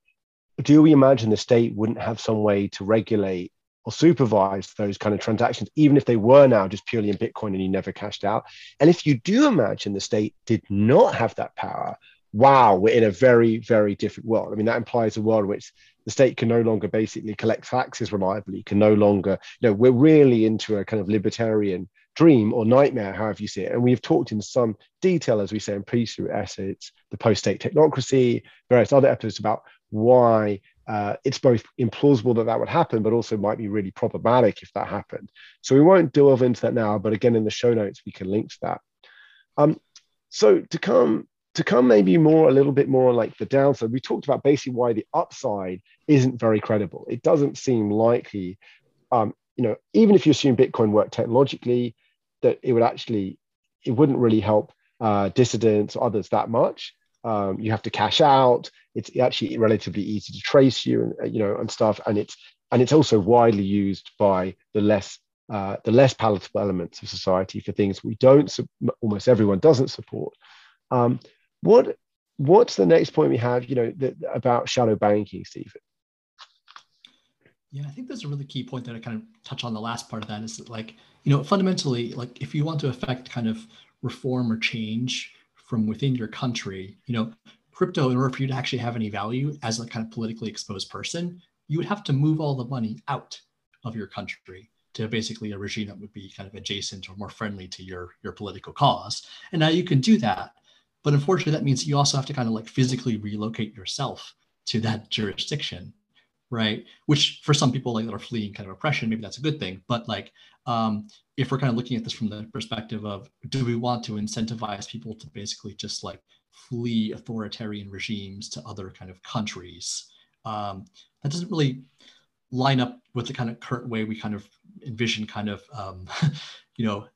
Do we imagine the state wouldn't have some way to regulate or supervise those kind of transactions, even if they were now just purely in Bitcoin and you never cashed out. And if you do imagine the state did not have that power, wow, we're in a very, very different world. I mean, that implies a world in which the state can no longer basically collect taxes reliably, can no longer, you know, we're really into a kind of libertarian dream or nightmare, however you see it. And we've talked in some detail, as we say in pre-through essays, the post-state technocracy, various other episodes about why uh, it's both implausible that that would happen, but also might be really problematic if that happened. So we won't delve into that now, but again, in the show notes, we can link to that. Um, so to come to come maybe more a little bit more on like the downside, we talked about basically why the upside isn't very credible. It doesn't seem likely, um, you know, even if you assume Bitcoin worked technologically, that it would actually, it wouldn't really help uh, dissidents or others that much. Um, you have to cash out. It's actually relatively easy to trace you and you know and stuff. And it's and it's also widely used by the less uh, the less palatable elements of society for things we don't almost everyone doesn't support. Um, what what's the next point we have? You know the, about shadow banking, Stephen. Yeah, I think there's a really key point that I kind of touch on the last part of that is that like you know fundamentally like if you want to affect kind of reform or change from within your country, you know, crypto, in order for you to actually have any value as a kind of politically exposed person, you would have to move all the money out of your country to basically a regime that would be kind of adjacent or more friendly to your your political cause. And now you can do that, but unfortunately, that means you also have to kind of like physically relocate yourself to that jurisdiction right? Which for some people like that are fleeing kind of oppression, maybe that's a good thing. But like, um, if we're kind of looking at this from the perspective of, do we want to incentivize people to basically just like flee authoritarian regimes to other kind of countries? Um, that doesn't really line up with the kind of current way we kind of envision kind of um, you know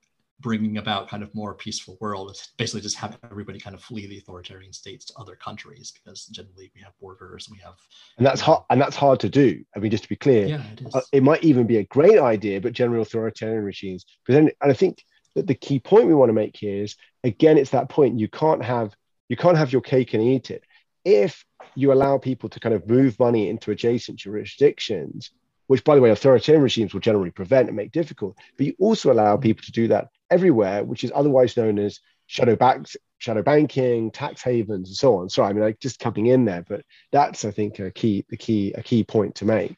bringing about kind of more peaceful world is basically just have everybody kind of flee the authoritarian states to other countries because generally we have borders and we have and that's hard and that's hard to do. I mean just to be clear yeah, it, is. Uh, it might even be a great idea but general authoritarian regimes then and i think that the key point we want to make here is again it's that point you can't have you can't have your cake and eat it. If you allow people to kind of move money into adjacent jurisdictions which by the way authoritarian regimes will generally prevent and make difficult but you also allow people to do that everywhere, which is otherwise known as shadow banks, shadow banking, tax havens, and so on. Sorry, I mean, like just coming in there, but that's I think a key, the key, a key point to make.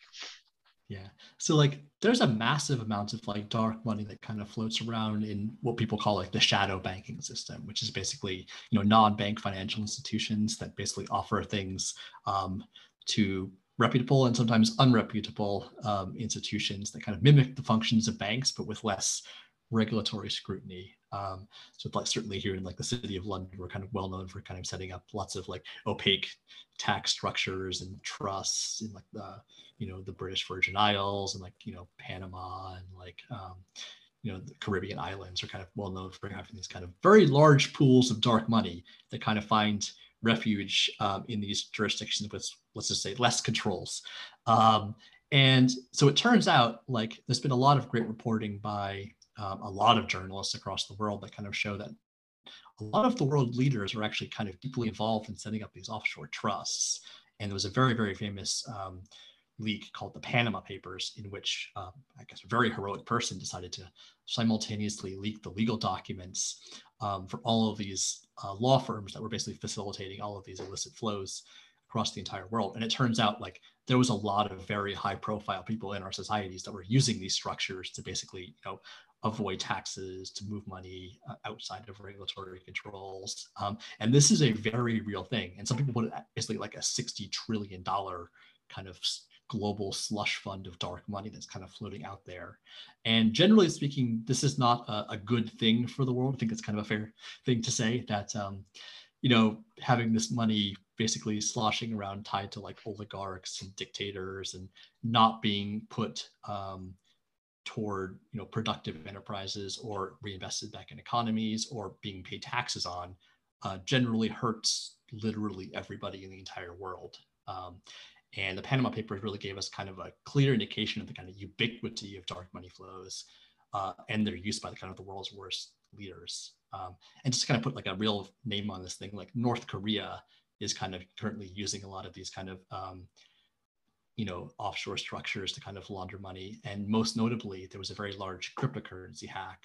Yeah. So like, there's a massive amount of like dark money that kind of floats around in what people call like the shadow banking system, which is basically you know non-bank financial institutions that basically offer things um, to reputable and sometimes unreputable um, institutions that kind of mimic the functions of banks, but with less regulatory scrutiny. Um, so like certainly here in like the city of London, we're kind of well known for kind of setting up lots of like opaque tax structures and trusts in like the you know the British Virgin Isles and like you know Panama and like um, you know the Caribbean islands are kind of well known for having these kind of very large pools of dark money that kind of find refuge um, in these jurisdictions with let's just say less controls. Um, and so it turns out like there's been a lot of great reporting by um, a lot of journalists across the world that kind of show that a lot of the world leaders are actually kind of deeply involved in setting up these offshore trusts. And there was a very, very famous um, leak called the Panama Papers, in which um, I guess a very heroic person decided to simultaneously leak the legal documents um, for all of these uh, law firms that were basically facilitating all of these illicit flows across the entire world. And it turns out like there was a lot of very high profile people in our societies that were using these structures to basically, you know, avoid taxes, to move money uh, outside of regulatory controls. Um, and this is a very real thing. And some people put it basically like a $60 trillion kind of global slush fund of dark money that's kind of floating out there. And generally speaking, this is not a, a good thing for the world. I think it's kind of a fair thing to say that, um, you know, having this money basically sloshing around tied to like oligarchs and dictators and not being put um, toward you know productive enterprises or reinvested back in economies or being paid taxes on uh, generally hurts literally everybody in the entire world. Um, and the Panama Papers really gave us kind of a clear indication of the kind of ubiquity of dark money flows uh, and their use by the kind of the world's worst leaders. Um, and just kind of put like a real name on this thing, like North Korea is kind of currently using a lot of these kind of um, you know offshore structures to kind of launder money. And most notably, there was a very large cryptocurrency hack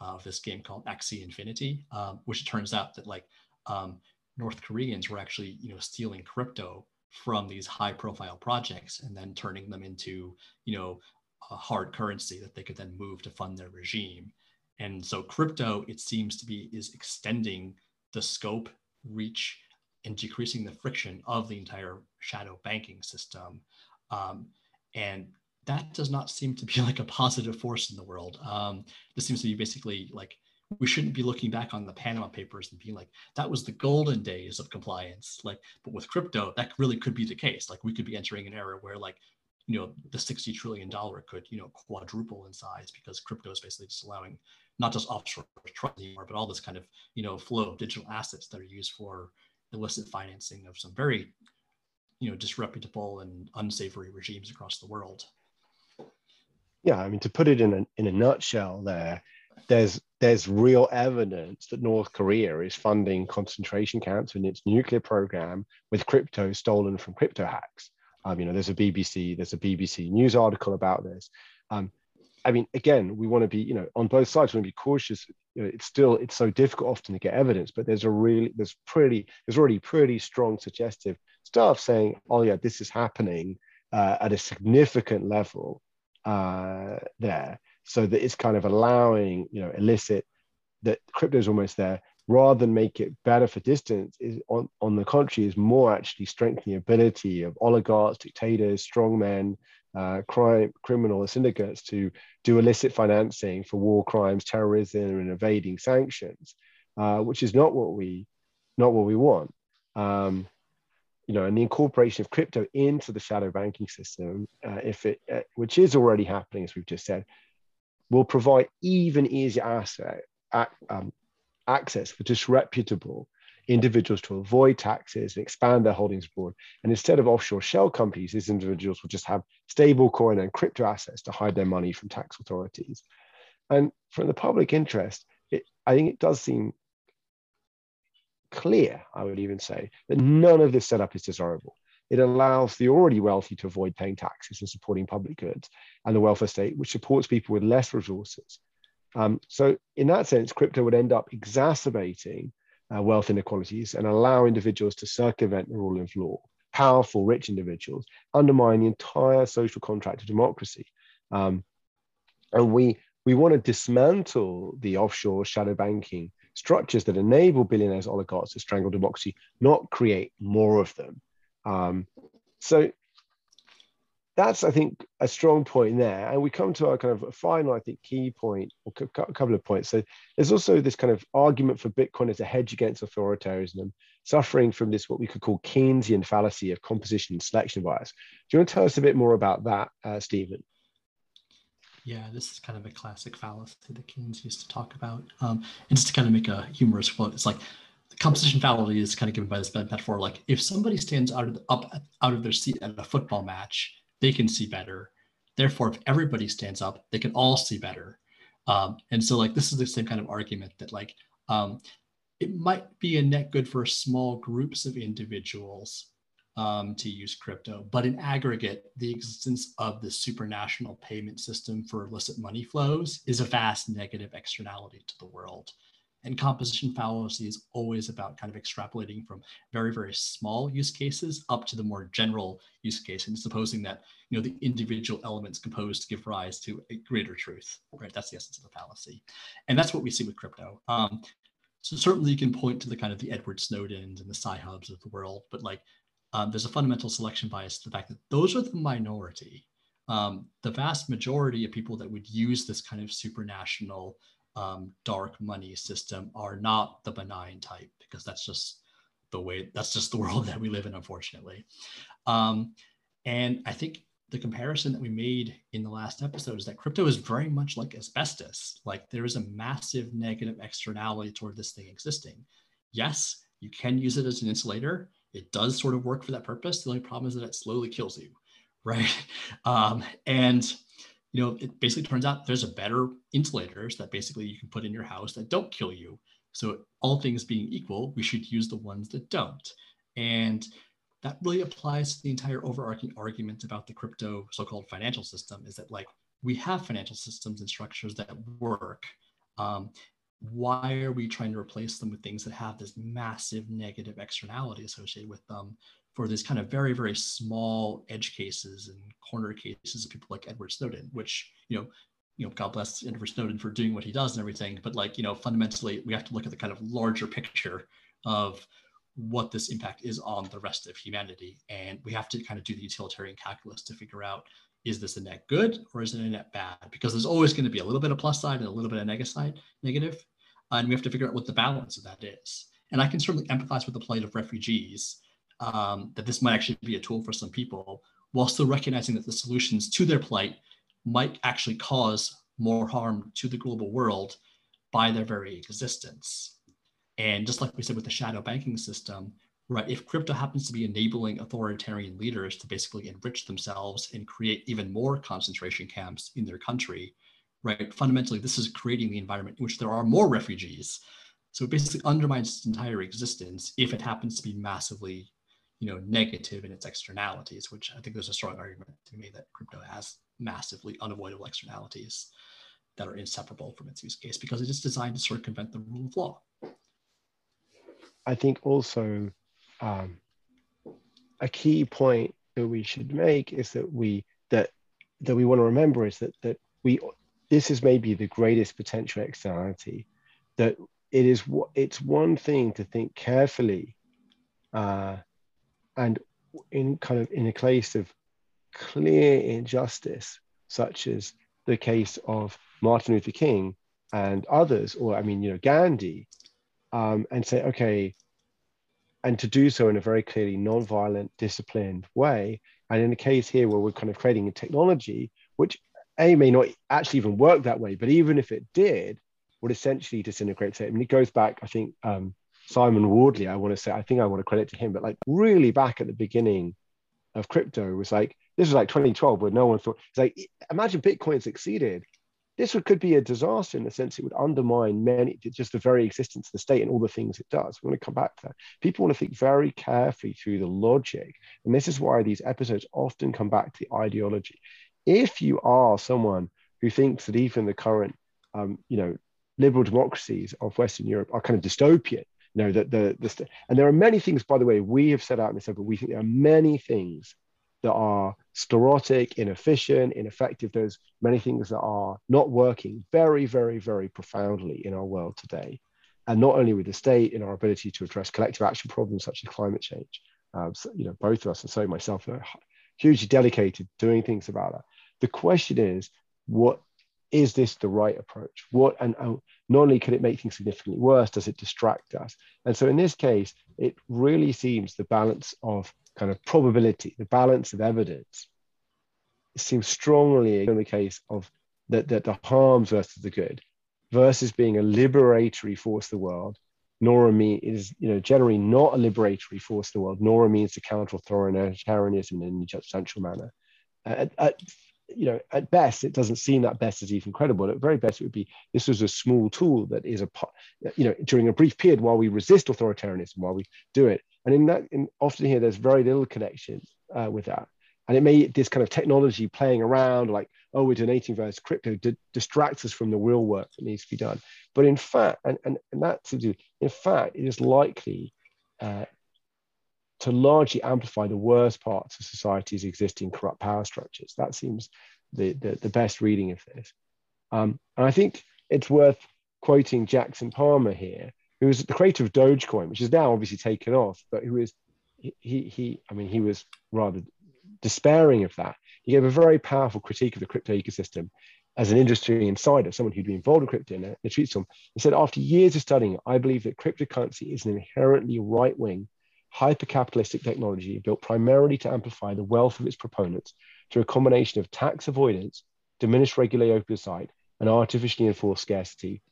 of this game called Axie Infinity, um, which turns out that like um, North Koreans were actually you know stealing crypto from these high profile projects and then turning them into you know a hard currency that they could then move to fund their regime. And so crypto, it seems to be, is extending the scope, reach, and decreasing the friction of the entire shadow banking system. Um, and that does not seem to be like a positive force in the world. Um, this seems to be basically like we shouldn't be looking back on the Panama Papers and being like, that was the golden days of compliance. Like, but with crypto, that really could be the case. Like, we could be entering an era where like you know the 60 trillion dollar could you know quadruple in size because crypto is basically just allowing not just offshore trust anymore but all this kind of you know flow of digital assets that are used for illicit financing of some very you know disreputable and unsavory regimes across the world yeah i mean to put it in a, in a nutshell there there's there's real evidence that north korea is funding concentration camps in its nuclear program with crypto stolen from crypto hacks um, you know, there's a BBC, there's a BBC news article about this. Um, I mean, again, we want to be, you know, on both sides, we want to be cautious. You know, it's still, it's so difficult often to get evidence, but there's a really, there's pretty, there's already pretty strong suggestive stuff saying, oh yeah, this is happening uh, at a significant level uh, there. So that it's kind of allowing, you know, illicit, that crypto is almost there rather than make it better for distance is on, on the contrary is more actually strengthening the ability of oligarchs dictators strongmen uh, crime criminal syndicates to do illicit financing for war crimes terrorism and evading sanctions uh, which is not what we not what we want um, you know and the incorporation of crypto into the shadow banking system uh, if it uh, which is already happening as we've just said will provide even easier asset um, access for disreputable individuals to avoid taxes and expand their holdings abroad. And instead of offshore shell companies, these individuals will just have stable coin and crypto assets to hide their money from tax authorities. And from the public interest, it, I think it does seem clear, I would even say, that none of this setup is desirable. It allows the already wealthy to avoid paying taxes and supporting public goods and the welfare state, which supports people with less resources um, so in that sense, crypto would end up exacerbating uh, wealth inequalities and allow individuals to circumvent the rule of law. Powerful, rich individuals undermine the entire social contract of democracy. Um, and we, we want to dismantle the offshore shadow banking structures that enable billionaires, oligarchs to strangle democracy, not create more of them. Um, so that's I think a strong point there. And we come to our kind of final, I think, key point or a couple of points. So there's also this kind of argument for Bitcoin as a hedge against authoritarianism, suffering from this what we could call Keynesian fallacy of composition and selection bias. Do you want to tell us a bit more about that, uh, Stephen? Yeah, this is kind of a classic fallacy that Keynes used to talk about. Um, and just to kind of make a humorous quote, it's like the composition fallacy is kind of given by this metaphor. Like if somebody stands out of the, up out of their seat at a football match they can see better. Therefore, if everybody stands up, they can all see better. Um, and so, like, this is the same kind of argument that, like, um, it might be a net good for small groups of individuals um, to use crypto, but in aggregate, the existence of the supranational payment system for illicit money flows is a vast negative externality to the world. And composition fallacy is always about kind of extrapolating from very, very small use cases up to the more general use case and supposing that, you know, the individual elements composed give rise to a greater truth, right? That's the essence of the fallacy. And that's what we see with crypto. Um, so certainly you can point to the kind of the Edward Snowdens and the Sci-Hubs of the world, but like um, there's a fundamental selection bias to the fact that those are the minority. Um, the vast majority of people that would use this kind of supranational um, dark money system are not the benign type because that's just the way that's just the world that we live in unfortunately. Um, and i think the comparison that we made in the last episode is that crypto is very much like asbestos. Like there is a massive negative externality toward this thing existing. Yes you can use it as an insulator it does sort of work for that purpose the only problem is that it slowly kills you right um, and you know, it basically turns out there's a better insulators that basically you can put in your house that don't kill you. So all things being equal, we should use the ones that don't. And that really applies to the entire overarching argument about the crypto so-called financial system is that like we have financial systems and structures that work um, why are we trying to replace them with things that have this massive negative externality associated with them for these kind of very very small edge cases and corner cases of people like edward snowden which you know you know god bless edward snowden for doing what he does and everything but like you know fundamentally we have to look at the kind of larger picture of what this impact is on the rest of humanity. And we have to kind of do the utilitarian calculus to figure out is this a net good or is it a net bad? Because there's always going to be a little bit of plus side and a little bit of negative side, negative. And we have to figure out what the balance of that is. And I can certainly empathize with the plight of refugees, um, that this might actually be a tool for some people, while still recognizing that the solutions to their plight might actually cause more harm to the global world by their very existence. And just like we said with the shadow banking system, right, if crypto happens to be enabling authoritarian leaders to basically enrich themselves and create even more concentration camps in their country, right, fundamentally, this is creating the environment in which there are more refugees. So it basically undermines its entire existence if it happens to be massively, you know, negative in its externalities, which I think there's a strong argument to me that crypto has massively unavoidable externalities that are inseparable from its use case because it is designed to circumvent the rule of law. I think also um, a key point that we should make is that we that that we want to remember is that that we this is maybe the greatest potential externality that it is it's one thing to think carefully uh, and in kind of in a case of clear injustice such as the case of martin luther king and others or i mean you know gandhi um, and say, okay, and to do so in a very clearly non-violent, disciplined way. And in a case here where we're kind of creating a technology, which A may not actually even work that way, but even if it did, would essentially disintegrate it. I mean, it goes back, I think, um, Simon Wardley, I want to say, I think I want to credit to him, but like really back at the beginning of crypto was like, this was like 2012 where no one thought, it's like, imagine Bitcoin succeeded this would, could be a disaster in the sense it would undermine many just the very existence of the state and all the things it does. We want to come back to that. People want to think very carefully through the logic, and this is why these episodes often come back to the ideology. If you are someone who thinks that even the current, um, you know, liberal democracies of Western Europe are kind of dystopian, you know that the, the and there are many things, by the way, we have set out in this episode. We think there are many things that are sclerotic, inefficient, ineffective. There's many things that are not working very, very, very profoundly in our world today. And not only with the state in our ability to address collective action problems such as climate change. Um, so, you know, both of us, and so myself, are hugely dedicated doing things about that. The question is, what is this the right approach? What and, not only can it make things significantly worse, does it distract us? And so in this case, it really seems the balance of kind of probability, the balance of evidence, seems strongly in the case of that, that the harms versus the good, versus being a liberatory force of the world, nor a mean is you know generally not a liberatory force of the world, nor a means to counter authoritarianism in any substantial manner. You know, at best, it doesn't seem that best is even credible. At very best, it would be this was a small tool that is a, you know, during a brief period while we resist authoritarianism, while we do it, and in that, in, often here, there's very little connection uh, with that. And it may, this kind of technology playing around, like, oh, we're donating versus crypto, distracts us from the real work that needs to be done. But in fact, and, and, and do, in fact, it is likely uh, to largely amplify the worst parts of society's existing corrupt power structures. That seems the, the, the best reading of this. Um, and I think it's worth quoting Jackson Palmer here, who was the creator of Dogecoin, which is now obviously taken off, but who is he he I mean he was rather despairing of that. He gave a very powerful critique of the crypto ecosystem as an industry insider, someone who'd been involved in crypto in a, in a tweet to him. He said, after years of studying, I believe that cryptocurrency is an inherently right-wing, hyper-capitalistic technology built primarily to amplify the wealth of its proponents through a combination of tax avoidance, diminished regulatory oversight, and artificially enforced scarcity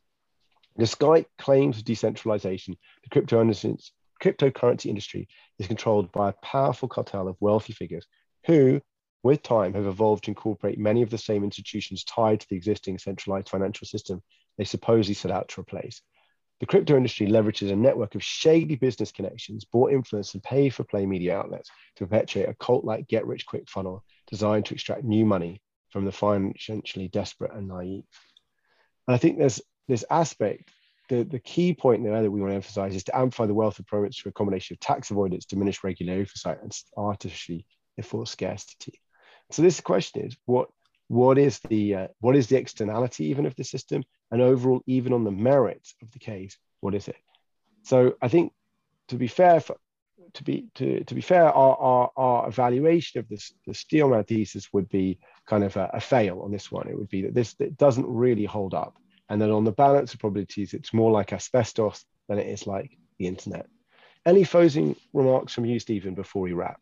Despite claims of decentralization, the cryptocurrency industry is controlled by a powerful cartel of wealthy figures who, with time, have evolved to incorporate many of the same institutions tied to the existing centralized financial system they supposedly set out to replace. The crypto industry leverages a network of shady business connections, bought influence, and pay for play media outlets to perpetuate a cult like get rich quick funnel designed to extract new money from the financially desperate and naive. And I think there's this aspect, the, the key point there that we want to emphasize is to amplify the wealth of promotes through a combination of tax avoidance, diminished regulatory oversight, and artificially enforced scarcity. So this question is what what is the uh, what is the externality even of the system? And overall even on the merits of the case what is it? So i think to be fair for, to be to, to be fair our, our, our evaluation of this the steelman thesis would be kind of a, a, fail on this one. It would be that this it doesn't really hold up and then on the balance of probabilities it's more like asbestos than it is like the internet. Any closing remarks from you stephen before we wrap?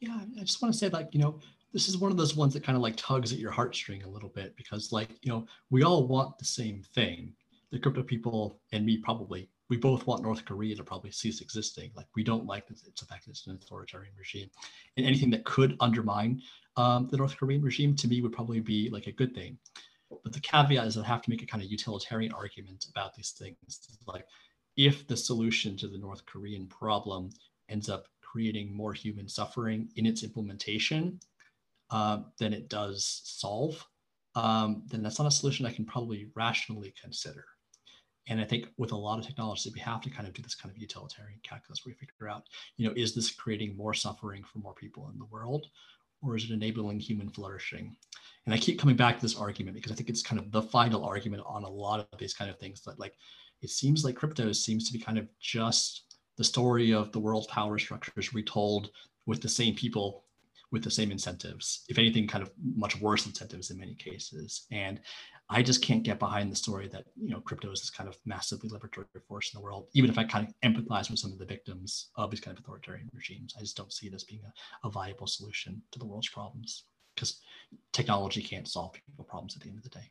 Yeah i just want to say like you know this is one of those ones that kind of like tugs at your heartstring a little bit because like you know we all want the same thing. The crypto people and me probably we both want north korea to probably cease existing. Like we don't like that its a fact that it's an authoritarian regime. And anything that could undermine um, the north korean regime to me would probably be like a good thing. But the caveat is i have to make a kind of utilitarian argument about these things. Like if the solution to the north korean problem ends up creating more human suffering in its implementation uh, than it does solve, um, then that's not a solution I can probably rationally consider. And I think with a lot of technologies, we have to kind of do this kind of utilitarian calculus where we figure out, you know, is this creating more suffering for more people in the world, or is it enabling human flourishing? And I keep coming back to this argument because I think it's kind of the final argument on a lot of these kind of things that like it seems like crypto seems to be kind of just the story of the world's power structures retold with the same people with the same incentives, if anything, kind of much worse incentives in many cases. And I just can't get behind the story that you know crypto is this kind of massively liberatory force in the world, even if I kind of empathize with some of the victims of these kind of authoritarian regimes. I just don't see it as being a, a viable solution to the world's problems because technology can't solve people problems at the end of the day.